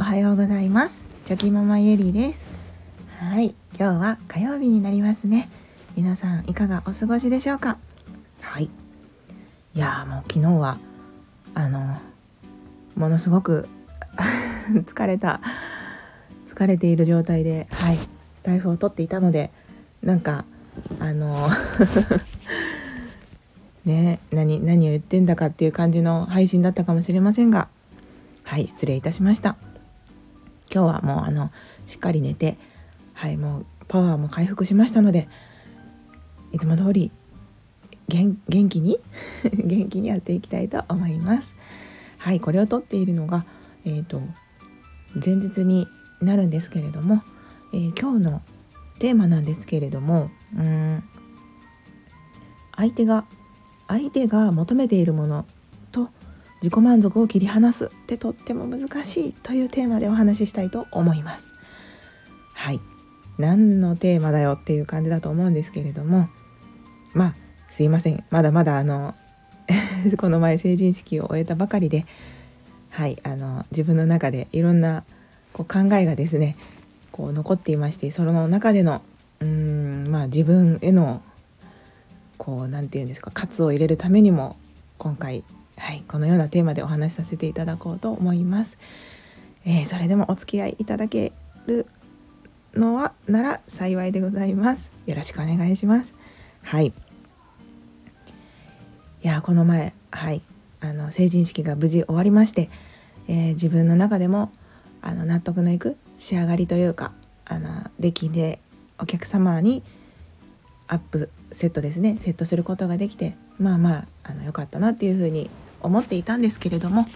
おはようございます。チョキママゆりです。はい今日は火曜日になりますね。皆さんいかがお過ごしでしょうか？はい。いやもう昨日はあのものすごく 疲れた疲れている状態ではいスタイフを取っていたのでなんかあの ね何何を言ってんだかっていう感じの配信だったかもしれませんがはい失礼いたしました。今日はもうあのしっかり寝てはいもうパワーも回復しましたのでいつも通り元気に 元気にやっていきたいと思います。はいこれを撮っているのがえっ、ー、と前日になるんですけれども、えー、今日のテーマなんですけれどもうん相手が相手が求めているもの自己満足を切り離すってとっても難しいというテーマでお話ししたいと思います。はい。何のテーマだよっていう感じだと思うんですけれどもまあすいません。まだまだあの この前成人式を終えたばかりではいあの自分の中でいろんなこう考えがですねこう残っていましてその中でのうんまあ自分へのこう何て言うんですか喝を入れるためにも今回、はい、このようなテーマでお話しさせていただこうと思います。えー、それでもお付き合いいただけるのはなら幸いでございます。よろしくお願いします。はい。いやこの前はいあの成人式が無事終わりまして、えー、自分の中でもあの納得のいく仕上がりというかあの出来でお客様にアップセットですねセットすることができてまあまああの良かったなっていうふうに思っていたんですけれども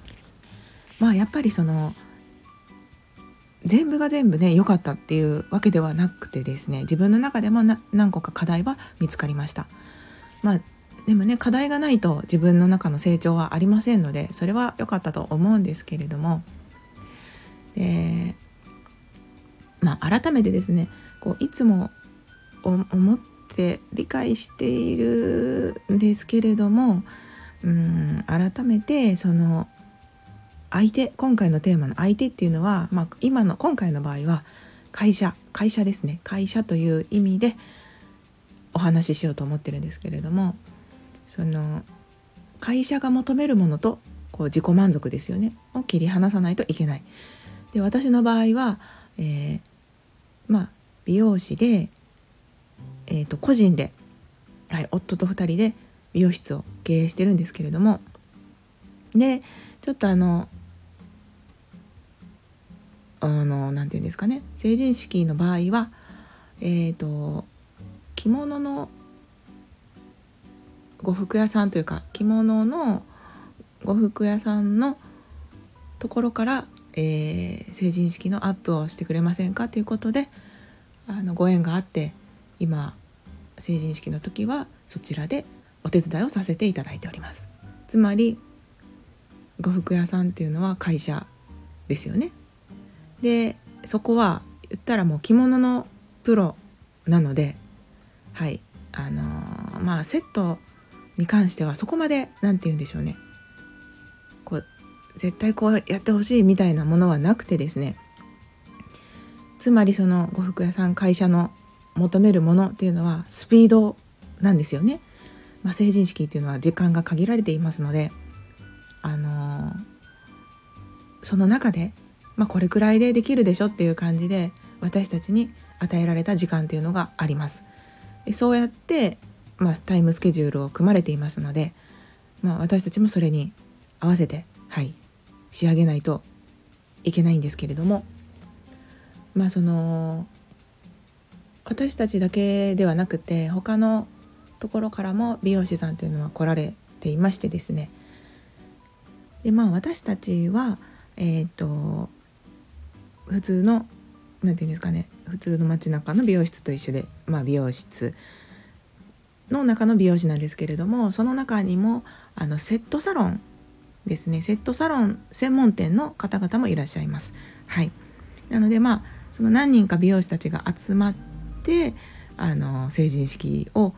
まあやっぱりその全部が全部ね良かったっていうわけではなくてですね自分の中でも何個か課題は見つかりました。まあでもね課題がないと自分の中の成長はありませんのでそれは良かったと思うんですけれどもでまあ、改めてですねこういつも思って理解しているんですけれどもうん改めてその相手今回のテーマの相手っていうのは、まあ、今の今回の場合は会社会社ですね会社という意味でお話ししようと思ってるんですけれどもその会社が求めるものとこう自己満足ですよねを切り離さないといけない。で私の場合は、えー、まあ美容師で、えー、と個人で、はい、夫と2人で美容室を経営してるんですけれども。でちょっとあのあのなていうんですかね。成人式の場合はえっ、ー、と着物の呉服屋さんというか着物の呉服屋さんのところから、えー、成人式のアップをしてくれませんか？ということであのご縁があって今成人式の時はそちらでお手伝いをさせていただいております。つまり呉服屋さんっていうのは会社ですよね。でそこは言ったらもう着物のプロなのではいあのー、まあセットに関してはそこまで何て言うんでしょうね。こう絶対こうやってほしいみたいなものはなくてですね。つまりその呉服屋さん会社の求めるものっていうのはスピードなんですよね。まあ、成人式っていうのは時間が限られていますので、あのー、その中で、まあ、これくらいでできるでしょっていう感じで私たちに与えられた時間っていうのがあります。でそうやって、まあ、タイムスケジュールを組まれていますので、まあ、私たちもそれに合わせて、はい、仕上げないといけないんですけれどもまあその私たちだけではなくて他のところからも美容師さんというのは来られていましてですねでまあ私たちはえっ、ー、と普通の何て言うんですかね普通の街中の美容室と一緒で、まあ、美容室の中の美容師なんですけれどもその中にもあのセットサロンですねセットサロン専門店の方々もいらっしゃいます。はいなのでまあその何人か美容師たちが集まってあの成人式を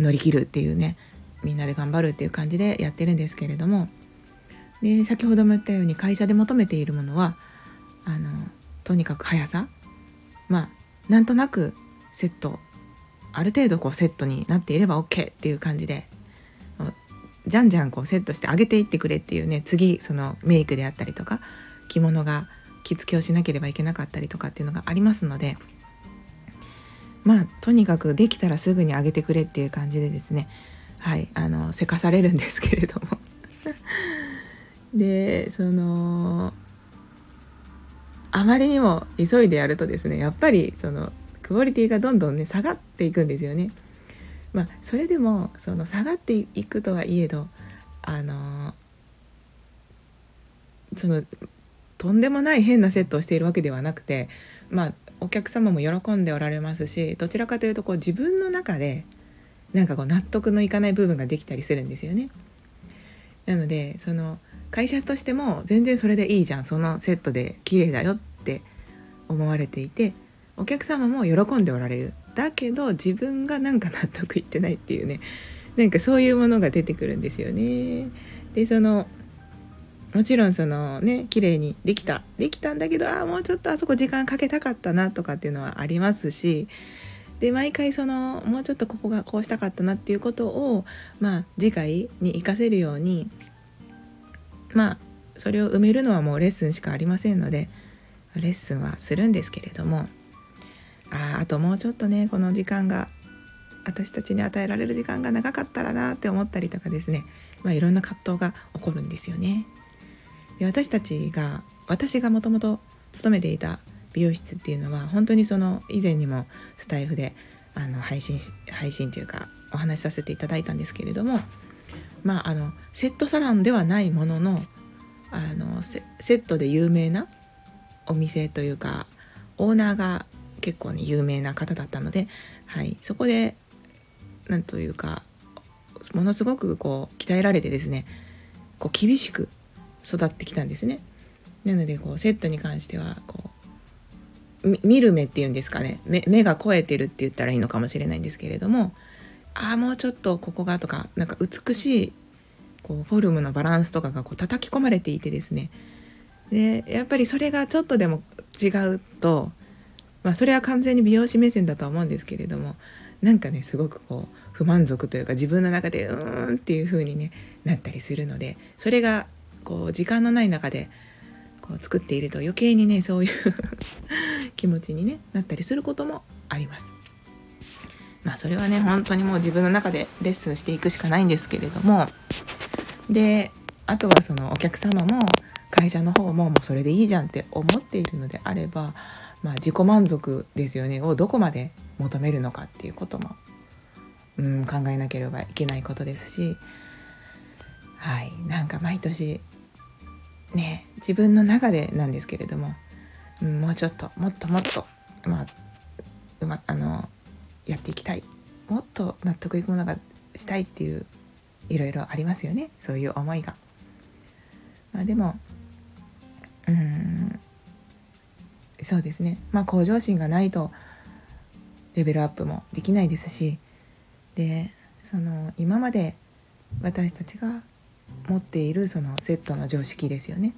乗り切るっていうねみんなで頑張るっていう感じでやってるんですけれども。で先ほども言ったように会社で求めているものはあのとにかく速さ。まあなんとなくセットある程度こうセットになっていれば OK っていう感じでじゃんじゃんこうセットして上げていってくれっていうね次そのメイクであったりとか着物が着付けをしなければいけなかったりとかっていうのがありますのでまあとにかくできたらすぐに上げてくれっていう感じでですねはいあのせかされるんですけれども でそのあまりにも急いでやるとですねやっぱりそのクオリティがどんどんね下がっていくんですよね。まあそれでもその下がっていくとはいえどあのそのとんでもない変なセットをしているわけではなくてまあお客様も喜んでおられますしどちらかというとこう自分の中でなんかこう納得のいかない部分ができたりするんですよね。なのでその会社としても全然それでいいじゃんそのセットで綺麗だよって思われていてお客様も喜んでおられるだけど自分がなんか納得いってないっていうねなんかそういうものが出てくるんですよね。でそのもちろんそのね綺麗にできたできたんだけどああもうちょっとあそこ時間かけたかったなとかっていうのはありますしで毎回そのもうちょっとここがこうしたかったなっていうことをまあ次回に活かせるようにまあそれを埋めるのはもうレッスンしかありませんのでレッスンはするんですけれどもああともうちょっとねこの時間が私たちに与えられる時間が長かったらなって思ったりとかですね、まあ、いろんな葛藤が起こるんですよね。私たちが私がもともと勤めていた美容室っていうのは本当にその以前にもスタイフであの配信配信というかお話しさせていただいたんですけれどもまああのセットサロンではないもののあのセットで有名なお店というかオーナーが結構ね有名な方だったので、はい、そこで何というかものすごくこう鍛えられてですねこう厳しく育ってきたんですね。なのでこうセットに関してはこう見る目っていうんですかね目目が肥えてるって言ったらいいのかもしれないんですけれどもああもうちょっとここがとかなんか美しいこうフォルムのバランスとかがこう叩き込まれていてですねでやっぱりそれがちょっとでも違うとまあそれは完全に美容師目線だとは思うんですけれどもなんかねすごくこう不満足というか自分の中でうーんっていう風にねなったりするのでそれがこう時間のない中でこう作っていると余計にねそういう 気持ちに、ね、なったりすることもあります。まあそれはね本当にもう自分の中でレッスンしていくしかないんですけれどもであとはそのお客様も会社の方ももうそれでいいじゃんって思っているのであれば、まあ、自己満足ですよねをどこまで求めるのかっていうことも、うん、考えなければいけないことですしはいなんか毎年ね自分の中でなんですけれども、うん、もうちょっともっともっとまあうまあのやっていきたい。もっと納得いくものがしたいっていういろいろありますよね。そういう思いが。まあ、でもうんそうですね。まあ向上心がないとレベルアップもできないですしでその今まで私たちが持っているそのセットの常識ですよねっ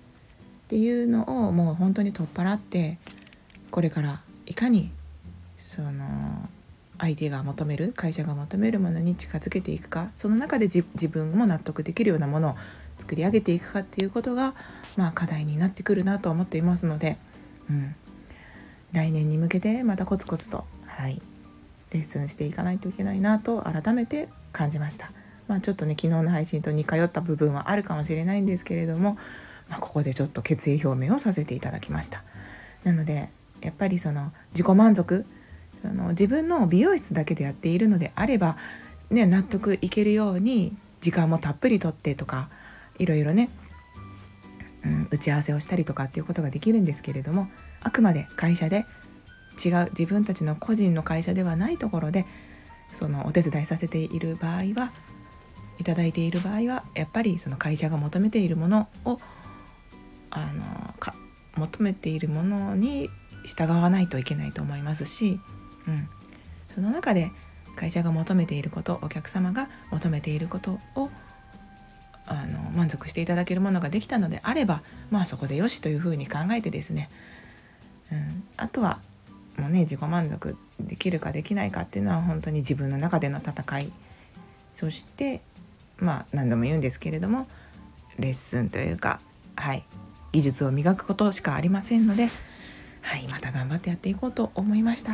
ていうのをもう本当に取っ払ってこれからいかにその相手が求める会社が求めるものに近づけていくかその中で自分も納得できるようなものを作り上げていくかっていうことが、まあ、課題になってくるなと思っていますので、うん、来年に向けてまたコツコツと、はい、レッスンしていかないといけないなと改めて感じました。まあ、ちょっとね昨日の配信と似通った部分はあるかもしれないんですけれども、まあ、ここでちょっと決意表明をさせていただきました。なのでやっぱりその自己満足あの自分の美容室だけでやっているのであれば、ね、納得いけるように時間もたっぷりとってとかいろいろね、うん、打ち合わせをしたりとかっていうことができるんですけれどもあくまで会社で違う自分たちの個人の会社ではないところでそのお手伝いさせている場合はいただいている場合はやっぱりその会社が求めているものをあのか求めているものに従わないといけないと思いますし、うん、その中で会社が求めていることお客様が求めていることをあの満足していただけるものができたのであればまあそこでよしというふうに考えてですね、うん、あとはもうね自己満足できるかできないかっていうのは本当に自分の中での戦い。そしてまあ何度も言うんですけれどもレッスンというかはい技術を磨くことしかありませんのではいまた頑張ってやっていこうと思いました。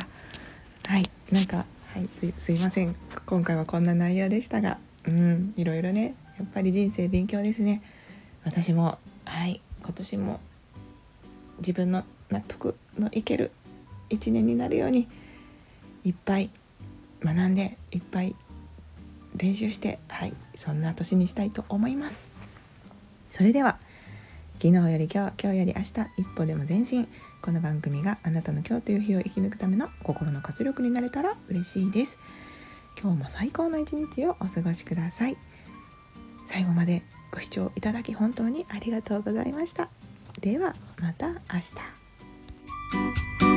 はいなんかはいすいません。今回はこんな内容でしたがうんいろいろねやっぱり人生勉強ですね。私もはい今年も自分の納得のいける一年になるようにいっぱい学んでいっぱい練習してはいそんな年にしたいと思います。それでは昨日より今日今日より明日一歩でも前進。この番組があなたの今日という日を生き抜くための心の活力になれたら嬉しいです。今日も最高の一日をお過ごしください。最後までご視聴いただき本当にありがとうございました。ではまた明日。